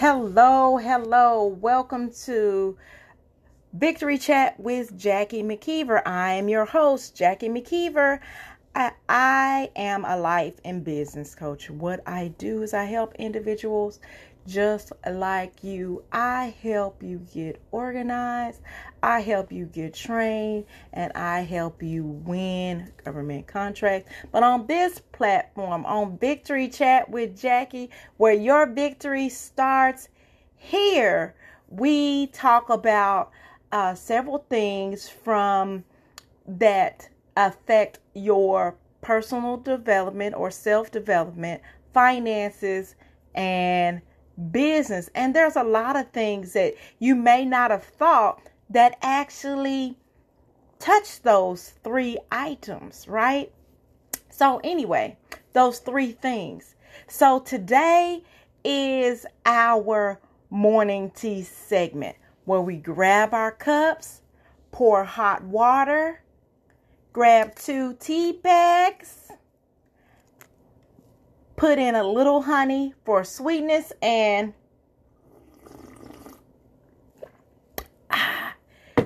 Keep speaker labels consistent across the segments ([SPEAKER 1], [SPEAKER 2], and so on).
[SPEAKER 1] Hello, hello. Welcome to Victory Chat with Jackie McKeever. I am your host, Jackie McKeever. I, I am a life and business coach. What I do is I help individuals just like you. I help you get organized, I help you get trained, and I help you win government contracts. But on this platform, on Victory Chat with Jackie, where your victory starts here, we talk about uh, several things from that affect your personal development or self development, finances, and business. And there's a lot of things that you may not have thought that actually touch those three items, right? So, anyway, those three things. So, today is our morning tea segment where we grab our cups, pour hot water, grab two tea bags, put in a little honey for sweetness and ah,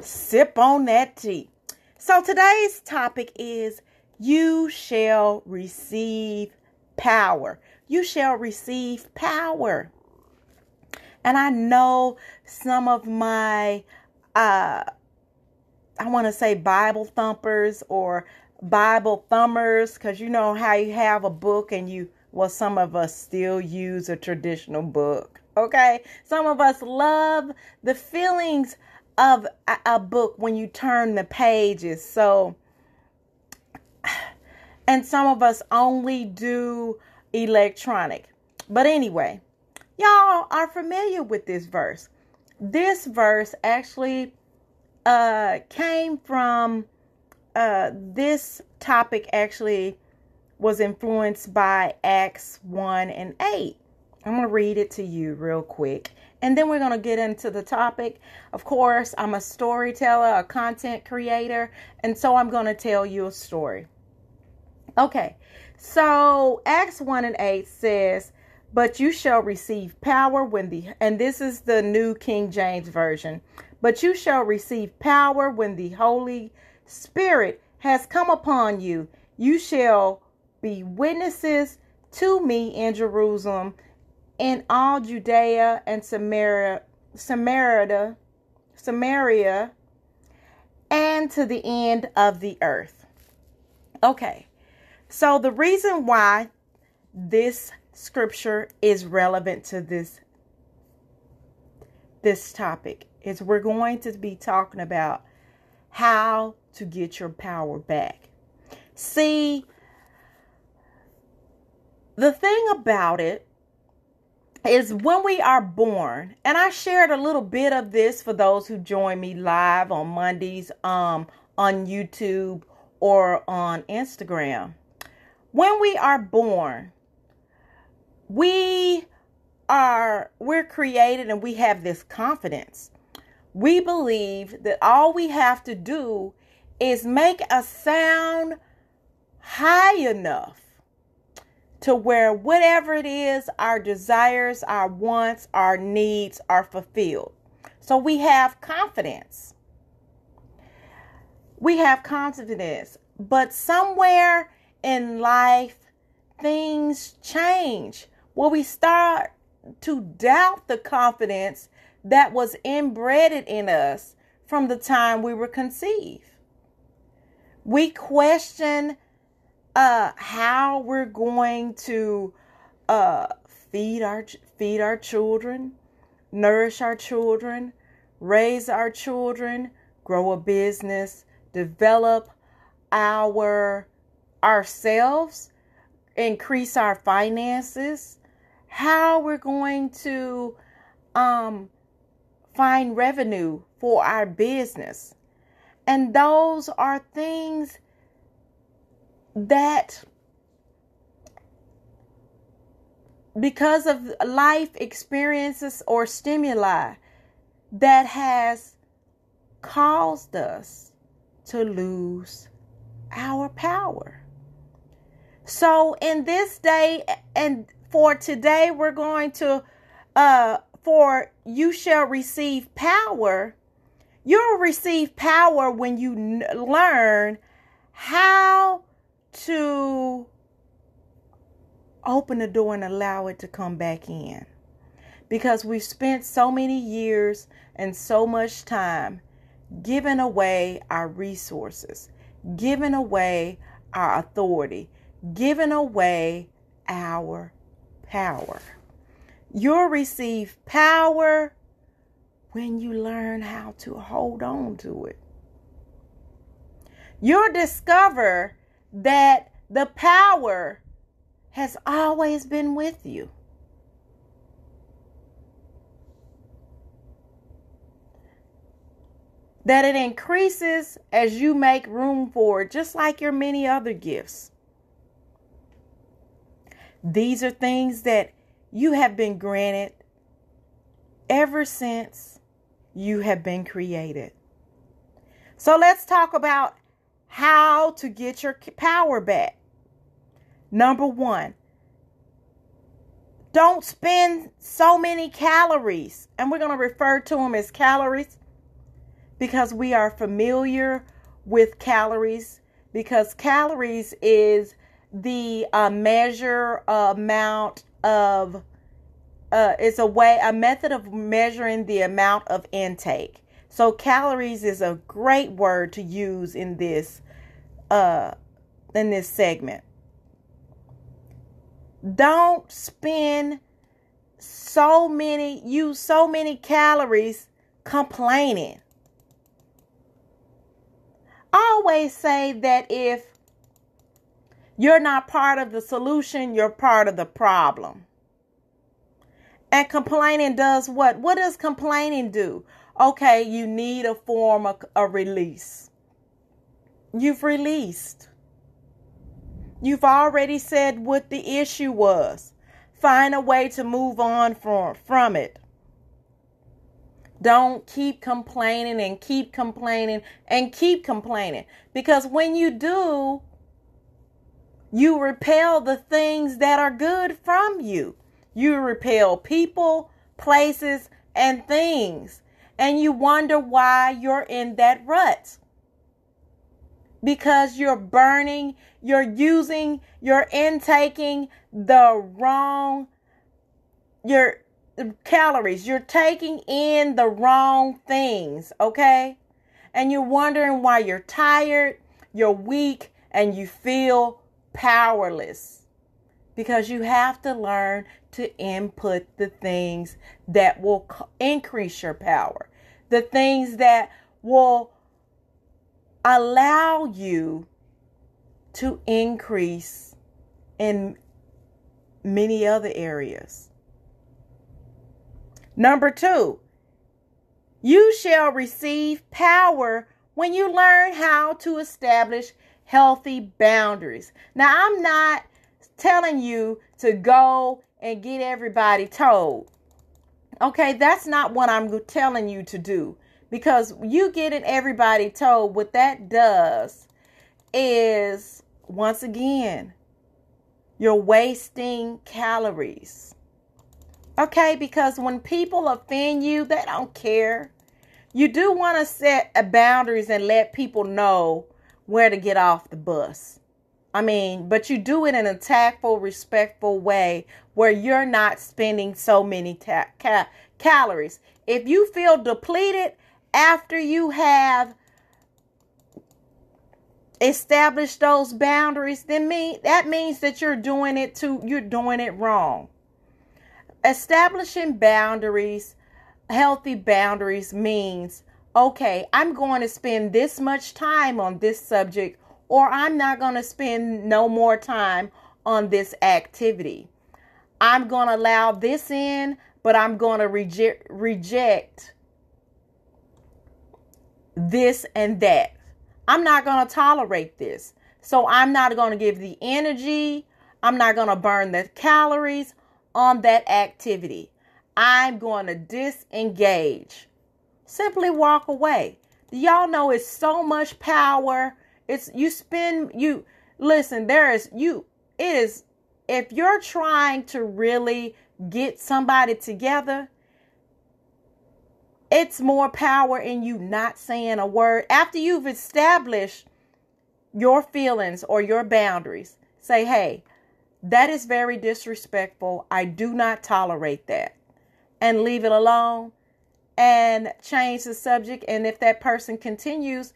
[SPEAKER 1] sip on that tea. So today's topic is you shall receive power. You shall receive power. And I know some of my uh I want to say Bible thumpers or Bible thumbers because you know how you have a book and you well, some of us still use a traditional book. Okay. Some of us love the feelings of a, a book when you turn the pages. So, and some of us only do electronic. But anyway, y'all are familiar with this verse. This verse actually uh, came from uh, this topic actually was influenced by Acts 1 and 8. I'm going to read it to you real quick. And then we're going to get into the topic. Of course, I'm a storyteller, a content creator, and so I'm going to tell you a story. Okay, so Acts 1 and 8 says, But you shall receive power when the, and this is the New King James Version, but you shall receive power when the Holy Spirit has come upon you. You shall be witnesses to me in Jerusalem, in all Judea and Samaria, Samaria, Samaria, and to the end of the earth. Okay, so the reason why this scripture is relevant to this this topic is we're going to be talking about how to get your power back. See, the thing about it is when we are born, and I shared a little bit of this for those who join me live on Mondays um, on YouTube or on Instagram. When we are born, we are we're created and we have this confidence. We believe that all we have to do is make a sound high enough to where whatever it is, our desires, our wants, our needs are fulfilled. So we have confidence. We have confidence. But somewhere in life, things change. Where we start to doubt the confidence that was inbred in us from the time we were conceived. We question uh, how we're going to uh, feed our feed our children, nourish our children, raise our children, grow a business, develop our ourselves, increase our finances, how we're going to um, find revenue for our business. And those are things that because of life experiences or stimuli that has caused us to lose our power. So, in this day and for today, we're going to uh, for you shall receive power. You'll receive power when you n- learn how to open the door and allow it to come back in. Because we've spent so many years and so much time giving away our resources, giving away our authority, giving away our power. You'll receive power when you learn how to hold on to it. You'll discover that the power has always been with you. That it increases as you make room for it, just like your many other gifts. These are things that you have been granted ever since you have been created. So let's talk about how to get your power back. Number one, don't spend so many calories. And we're going to refer to them as calories because we are familiar with calories because calories is the uh, measure amount of uh, it's a way a method of measuring the amount of intake so calories is a great word to use in this uh in this segment don't spend so many use so many calories complaining always say that if you're not part of the solution, you're part of the problem. And complaining does what? What does complaining do? Okay, you need a form of a release. You've released. You've already said what the issue was. Find a way to move on from, from it. Don't keep complaining and keep complaining and keep complaining. Because when you do, you repel the things that are good from you. You repel people, places, and things. And you wonder why you're in that rut. Because you're burning, you're using, you're intaking the wrong, your calories. You're taking in the wrong things, okay? And you're wondering why you're tired, you're weak, and you feel powerless because you have to learn to input the things that will increase your power, the things that will allow you to increase in many other areas. Number two, you shall receive power when you learn how to establish healthy boundaries. Now, I'm not telling you to go and get everybody told. Okay, that's not what I'm telling you to do. Because you getting everybody told, what that does is, once again, you're wasting calories. Okay, because when people offend you, they don't care. You do want to set boundaries and let people know where to get off the bus. I mean, but you do it in a tactful, respectful way where you're not spending so many ta- ca- calories. If you feel depleted after you have established those boundaries, then me that means that you're doing it to you're doing it wrong. Establishing boundaries, healthy boundaries means okay, I'm going to spend this much time on this subject, or I'm not going to spend no more time on this activity. I'm going to allow this in, but I'm going to reject reject this and that. I'm not going to tolerate this. So I'm not going to give the energy, I'm not going to burn the calories on that activity. I'm going to disengage simply walk away. Y'all know it's so much power. It's you spend you listen, there is you it is if you're trying to really get somebody together, It's more power in you not saying a word. After you've established your feelings or your boundaries, say, hey, that is very disrespectful. I do not tolerate that. And leave it alone and change the subject. And if that person continues,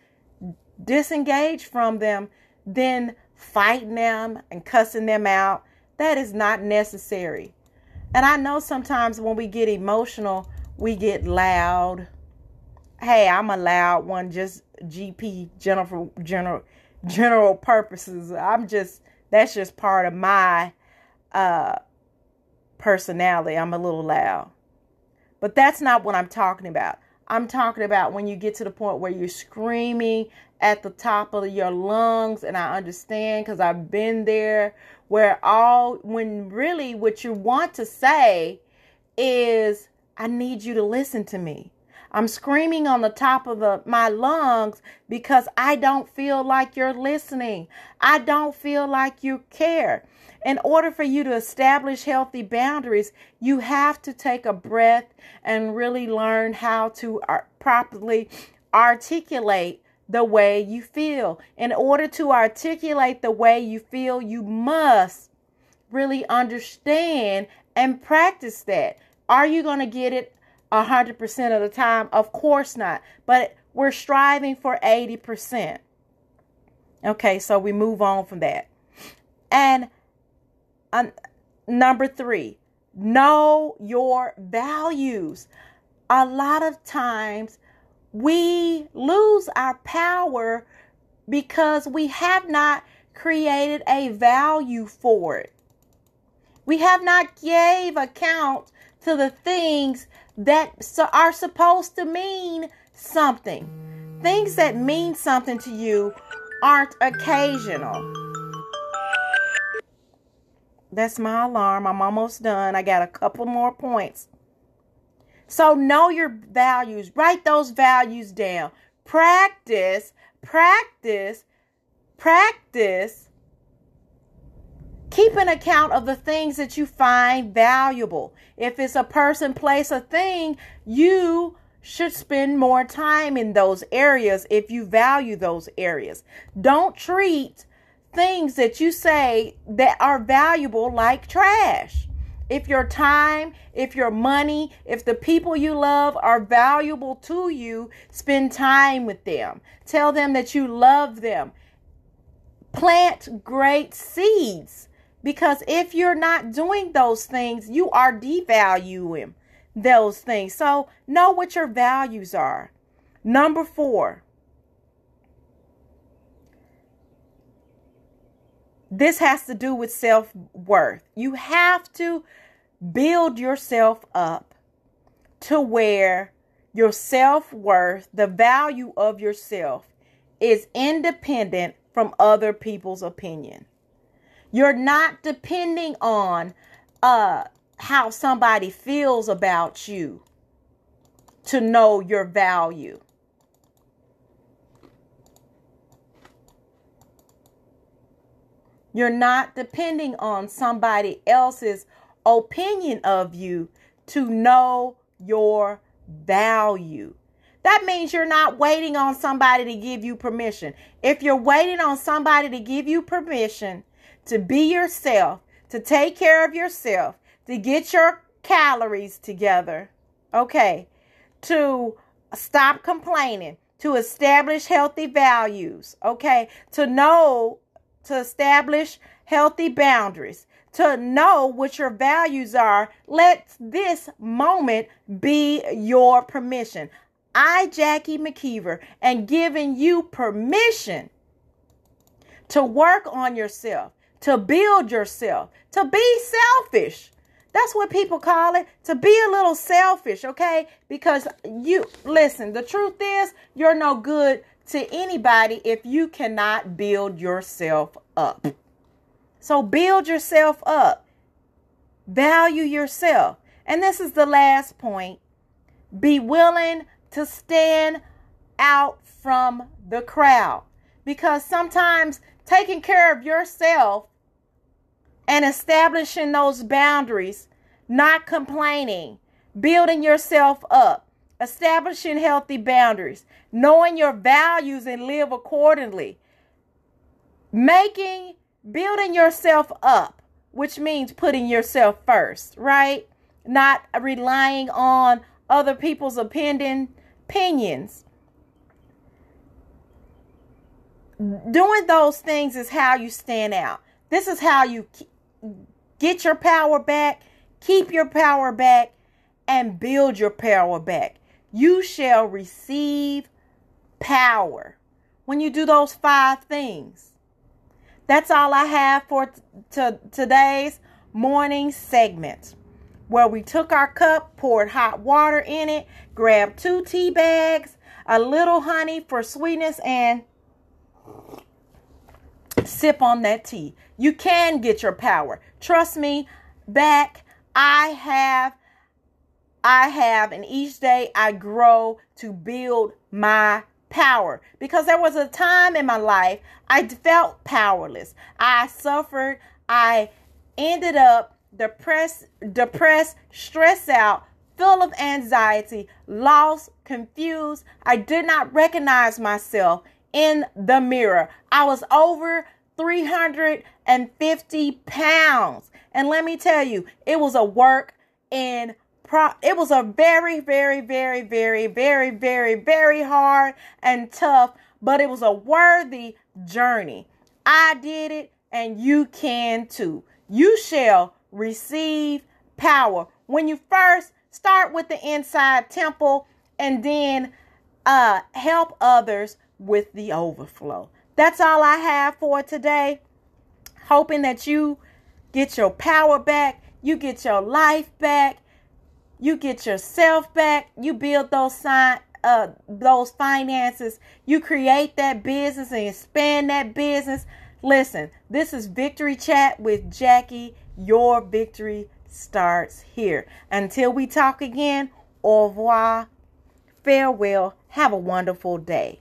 [SPEAKER 1] disengage from them, then fighting them and cussing them out. That is not necessary. And I know sometimes when we get emotional, we get loud. Hey, I'm a loud one, just GP general general general purposes. I'm just that's just part of my uh personality. I'm a little loud. But that's not what I'm talking about. I'm talking about when you get to the point where you're screaming at the top of your lungs and I understand cuz I've been there where all when really what you want to say is I need you to listen to me. I'm screaming on the top of the, my lungs because I don't feel like you're listening. I don't feel like you care. In order for you to establish healthy boundaries, you have to take a breath and really learn how to uh, properly articulate the way you feel. In order to articulate the way you feel, you must really understand and practice that. Are you going to get it 100% of the time? Of course not. But we're striving for 80%. Okay, so we move on from that. And uh, number three, know your values. A lot of times we lose our power because we have not created a value for it. We have not gave account to the things that are supposed to mean something. Things that mean something to you aren't occasional. That's my alarm. I'm almost done. I got a couple more points. So know your values. Write those values down. Practice, practice, practice keep an account of the things that you find valuable. If it's a person, place, a thing, you should spend more time in those areas if you value those areas. Don't treat things that you say that are valuable like trash. If your time, if your money, if the people you love are valuable to you, spend time with them. Tell them that you love them. Plant great seeds because if you're not doing those things, you are devaluing those things. So know what your values are. Number four, this has to do with self worth. You have to build yourself up to where your self worth, the value of yourself, is independent from other people's opinion. You're not depending on uh, how somebody feels about you to know your value. You're not depending on somebody else's opinion of you to know your value. That means you're not waiting on somebody to give you permission. If you're waiting on somebody to give you permission to be yourself, to take care of yourself, to get your calories together, okay, to stop complaining, to establish healthy values, okay, to know to establish healthy boundaries, to know what your values are. Let this moment be your permission. I, Jackie McKeever, am giving you permission to work on yourself, to build yourself, to be selfish. That's what people call it, to be a little selfish, okay? Because you, listen, the truth is, you're no good to anybody if you cannot build yourself up. So build yourself up, value yourself. And this is the last point be willing to stand out from the crowd because sometimes taking care of yourself and establishing those boundaries, not complaining, building yourself up, establishing healthy boundaries, knowing your values and live accordingly, making, building yourself up, which means putting yourself first, right? Not relying on other people's opinion, opinions. Doing those things is how you stand out. This is how you get your power back, keep your power back, and build your power back. You shall receive power when you do those five things. That's all I have for t- today's morning segment where we took our cup, poured hot water in it, grabbed two tea bags, a little honey for sweetness, and sip on that tea. You can get your power. Trust me, back I have I have and each day I grow to build my power because there was a time in my life I felt powerless. I suffered, I ended up depressed, depressed, stressed out, full of anxiety, lost, confused. I did not recognize myself in the mirror. I was over 350 pounds. And let me tell you, it was a work in pro it was a very, very, very, very, very, very, very hard and tough, but it was a worthy journey. I did it and you can too. You shall receive power. When you first start with the inside temple and then uh, help others with the overflow. That's all I have for today. Hoping that you get your power back, you get your life back, you get yourself back, you build those sign uh those finances, you create that business and expand that business. Listen, this is Victory Chat with Jackie. Your victory starts here. Until we talk again, au revoir, farewell, have a wonderful day.